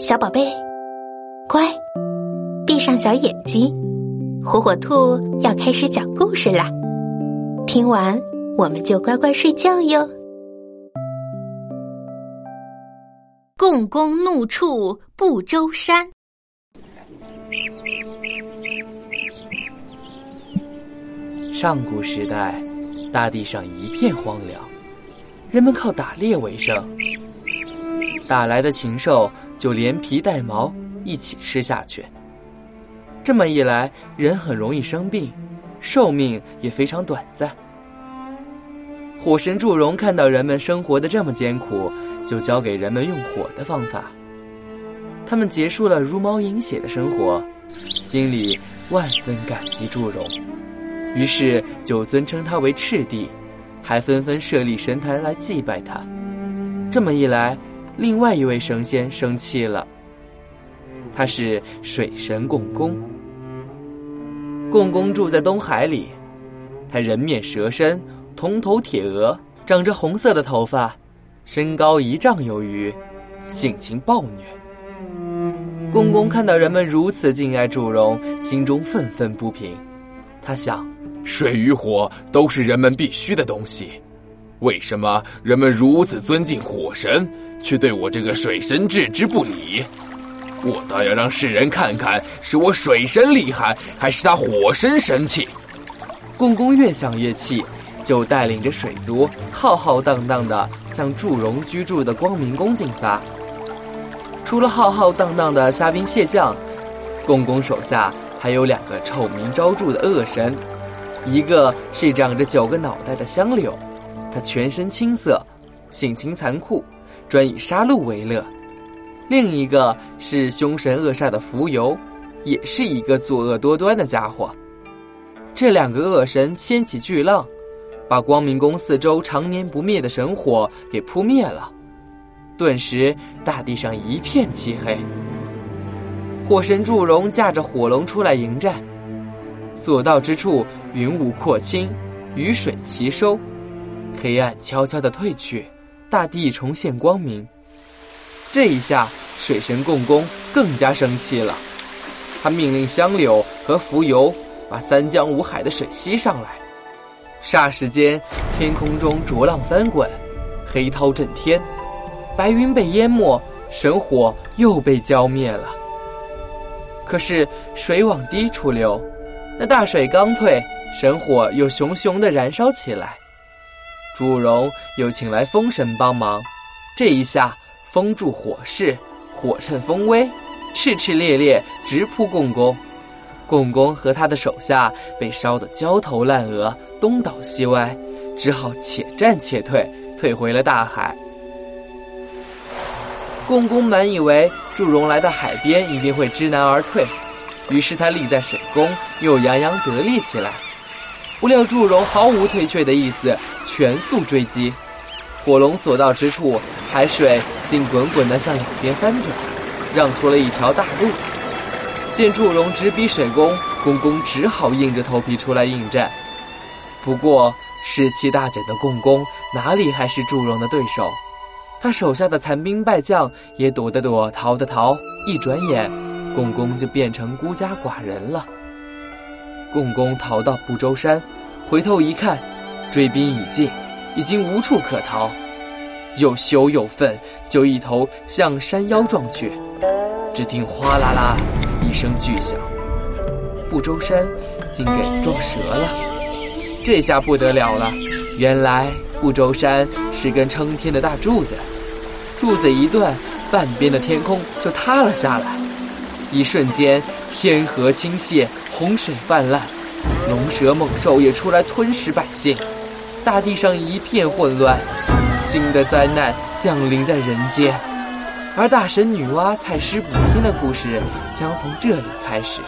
小宝贝，乖，闭上小眼睛，火火兔要开始讲故事啦。听完我们就乖乖睡觉哟。共工怒触不周山。上古时代，大地上一片荒凉，人们靠打猎为生。打来的禽兽就连皮带毛一起吃下去。这么一来，人很容易生病，寿命也非常短暂。火神祝融看到人们生活的这么艰苦，就教给人们用火的方法。他们结束了茹毛饮血的生活，心里万分感激祝融。于是就尊称他为赤帝，还纷纷设立神坛来祭拜他。这么一来，另外一位神仙生气了。他是水神共工。共工住在东海里，他人面蛇身，铜头铁额，长着红色的头发，身高一丈有余，性情暴虐。共工看到人们如此敬爱祝融，心中愤愤不平。他想。水与火都是人们必须的东西，为什么人们如此尊敬火神，却对我这个水神置之不理？我倒要让世人看看，是我水神厉害，还是他火神神气。共工越想越气，就带领着水族浩浩荡荡的向祝融居住的光明宫进发。除了浩浩荡荡的虾兵蟹将，共工手下还有两个臭名昭著的恶神。一个是长着九个脑袋的香柳，他全身青色，性情残酷，专以杀戮为乐；另一个是凶神恶煞的蜉蝣，也是一个作恶多端的家伙。这两个恶神掀起巨浪，把光明宫四周常年不灭的神火给扑灭了，顿时大地上一片漆黑。火神祝融驾着火龙出来迎战。所到之处，云雾扩清，雨水齐收，黑暗悄悄地退去，大地重现光明。这一下，水神共工更加生气了，他命令香柳和蜉蝣把三江五海的水吸上来。霎时间，天空中浊浪翻滚，黑涛震天，白云被淹没，神火又被浇灭了。可是水往低处流。那大水刚退，神火又熊熊的燃烧起来。祝融又请来风神帮忙，这一下风助火势，火趁风威，炽炽烈烈直扑共工。共工和他的手下被烧得焦头烂额，东倒西歪，只好且战且退，退回了大海。共工满以为祝融来到海边一定会知难而退。于是他立在水宫，又洋洋得意起来。不料祝融毫无退却的意思，全速追击。火龙所到之处，海水竟滚滚地向两边翻转，让出了一条大路。见祝融直逼水宫，公公只好硬着头皮出来应战。不过士气大减的共工哪里还是祝融的对手？他手下的残兵败将也躲的躲，逃的逃，一转眼。共工就变成孤家寡人了。共工逃到不周山，回头一看，追兵已尽，已经无处可逃，又羞又愤，就一头向山腰撞去。只听哗啦啦一声巨响，不周山竟给撞折了。这下不得了了，原来不周山是根撑天的大柱子，柱子一断，半边的天空就塌了下来。一瞬间，天河倾泻，洪水泛滥，龙蛇猛兽也出来吞噬百姓，大地上一片混乱，新的灾难降临在人间，而大神女娲采石补天的故事将从这里开始。